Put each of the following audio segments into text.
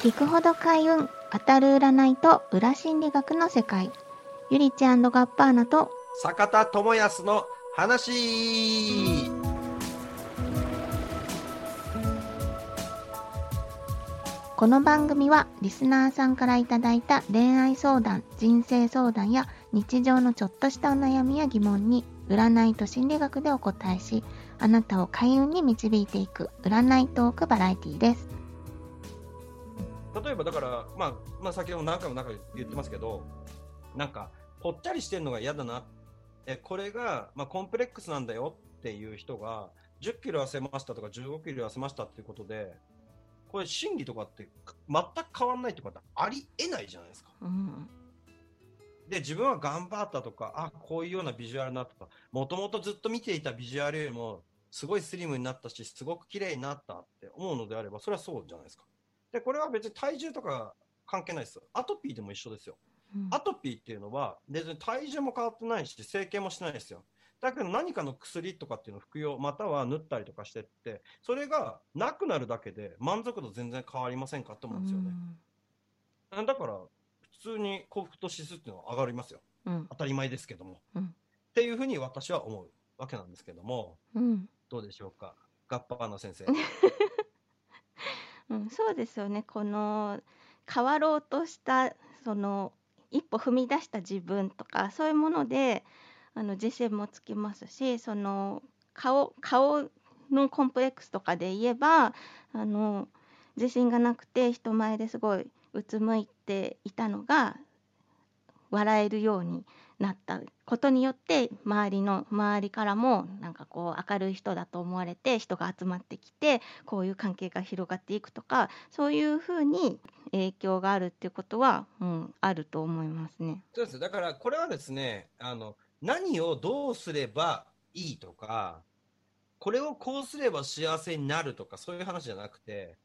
聞くほど開運当たる占いと裏心理学の世界。ゆりちゃんガッパーナと坂田智康の話。この番組はリスナーさんからいただいた恋愛相談人生相談や日常のちょっとしたお悩みや疑問に占いと心理学でお答えしあなたを開運に導いていく占いトークバラエティーです例えばだから、まあ、まあ先ほど何回も何回も言ってますけどなんかぽっちゃりしてるのが嫌だなえこれが、まあ、コンプレックスなんだよっていう人が10キロ痩せましたとか15キロ痩せましたっていうことでこれ心理とかって全く変わんないってことはありえないじゃないですか。うんで自分は頑張ったとかあこういうようなビジュアルなとかもともとずっと見ていたビジュアルよりもすごいスリムになったしすごく綺麗になったって思うのであればそれはそうじゃないですか。でこれは別に体重とか関係ないですアトピーでも一緒ですよ。うんアトピーっていうのは別に体重も変わってないし整形もしてないですよ。だけど何かの薬とかっていうのを服用または塗ったりとかしてってそれがなくなるだけで満足度全然変わりませんかって思うんですよね。だから普通に幸福と指数っていうのは上がりますよ。うん当たり前ですけども。うんっていうふうに私は思うわけなんですけどもうんどうでしょうか？ガッパーナ先生。そうですよね。この変わろうとしたその一歩踏み出した自分とかそういうものであの自信もつきますしその顔顔のコンプレックスとかで言えばあの自信がなくて人前ですごいうつむいていたのが笑えるようになったことによって周りの周りからもなんかこう明るい人だと思われて人が集まってきてこういう関係が広がっていくとかそういうふうに影響があるっていうことは、うん、あると思いますね。そうですだからこれはですねあの何をどうすればいいとかこれをこうすれば幸せになるとかそういう話じゃなくて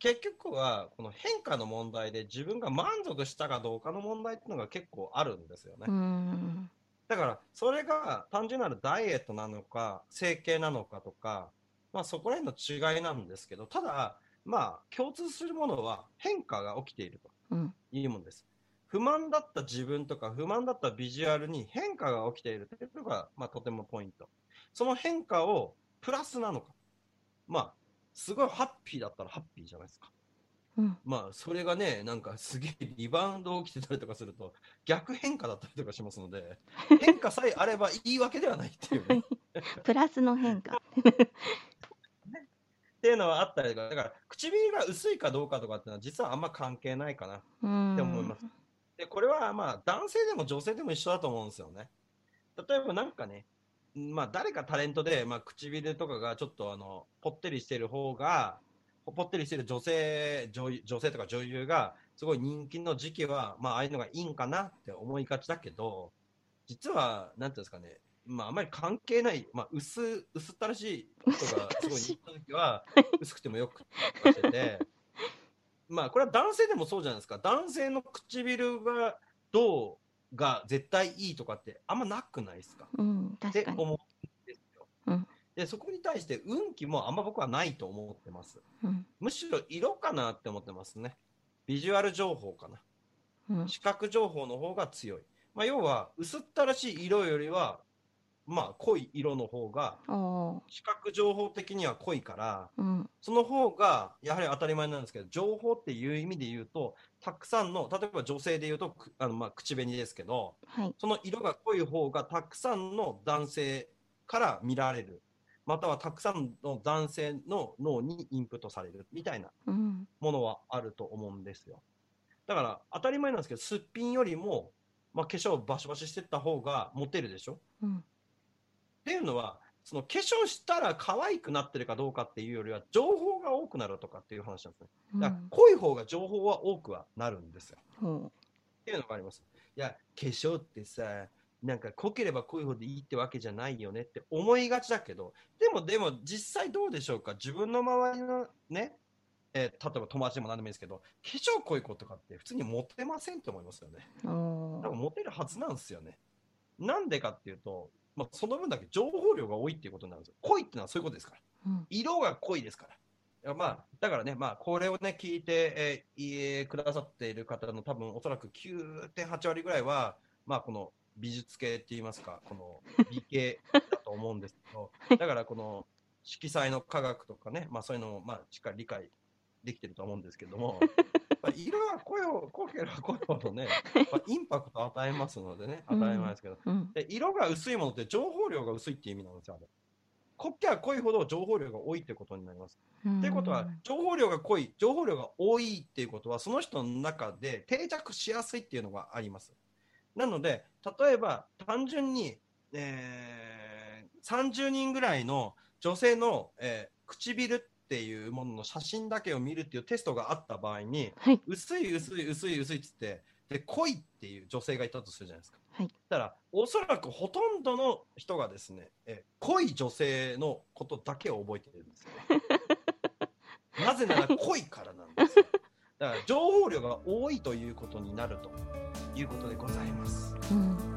結局はこの変化の問題で自分が満足したかどうかの問題っていうのが結構あるんですよね。うんだからそれが単純なるダイエットなのか整形なのかとか、まあ、そこら辺の違いなんですけどただまあ共通するものは変化が起きているとうんいうものです。不満だった自分とか不満だったビジュアルに変化が起きているというのが、まあ、とてもポイント。その変化をプラスなのか。まあ、すごいハッピーだったらハッピーじゃないですか。うんまあ、それがね、なんかすげえリバウンド起きてたりとかすると、逆変化だったりとかしますので、変化さえあればいいわけではないっていうね。プラスの変化。っていうのはあったりとか、だから唇が薄いかどうかとかっていうのは実はあんま関係ないかな。うんって思いますで、これはまあ男性でも女性でも一緒だと思うんですよね。例えばなんかね、まあ誰かタレントで、まあ唇とかがちょっとあの、ぽってりしてる方が、ぽってりしてる女性、女優女性とか女優がすごい人気の時期は、まあああいうのがいいんかなって思いがちだけど、実は、なんていうんですかね、まああんまり関係ない、まあ薄、薄ったらしい人がすごい人気の時は、薄くてもよくしてて、まあこれは男性でもそうじゃないですか。男性の唇がどうが絶対いいとかってあんまなくないですか？うん、って確かに。思うんですよ、うん。でそこに対して運気もあんま僕はないと思ってます。うん。むしろ色かなって思ってますね。ビジュアル情報かな。うん。視覚情報の方が強い、まあ、要は薄ったらしい色よりはまあ濃い色の方が視覚情報的には濃いからうん。その方がやはり当たり前なんですけど情報っていう意味で言うとたくさんの例えば女性で言うとくあのまあ口紅ですけどはい。その色が濃い方がたくさんの男性から見られる。またはたくさんの男性の脳にインプットされる。みたいなうん。ものはあると思うんですよ。だから当たり前なんですけどすっぴんよりも、まあ、化粧をバシバシしてった方がモテるでしょ？うんっていうのはその化粧したら可愛くなってるかどうかっていうよりは情報が多くなるとかっていう話なんですね。うんだから濃い方が情報は多くはなるんですよ。ほっていうのがあります。いや化粧ってさなんか濃ければ濃いほどいいってわけじゃないよねって思いがちだけどでもでも実際どうでしょうか？自分の周りのね、えー例えば友達でも何でもいいですけど化粧濃い子とかって普通にモテませんと思いますよね。モテるはずなんですよね。なんでかっていうと、まあ、その分だけ情報量が多いっていうことになるんですよ。濃いってのはそういうことですから。うん色が濃いですから。まあ、だからね、まあ、これをね、聞いて、えーいえくださっている方の多分おそらく9.8割ぐらいは、まあ、この美術系って言いますか、この美系だと思うんですけど、だからこの色彩の科学とかね、まあ、そういうのも、まあ、しっかり理解できてると思うんですけども、まあ、色は濃いほ濃ければ濃いほどね、まあ、インパクトを与えますのでね、当たり前ですけど、うんで色が薄いものって情報量が薄いっていう意味なんですよ、あれ。濃ければ濃いほど情報量が多いってことになります。うんっていうことは、情報量が濃い、情報量が多いっていうことは、その人の中で定着しやすいっていうのがあります。なので、例えば単純に、えー、30人ぐらいの女性の、えー唇っていうものの写真だけを見るっていうテストがあった場合に、はい薄い薄い薄い薄いっつって、で、濃いっていう女性がいたとするじゃないですか。はいだから、おそらくほとんどの人がですね、えー濃い女性のことだけを覚えてるんですよ。なぜなら濃いからなんですよ。だから情報量が多いということになるということでございます。うん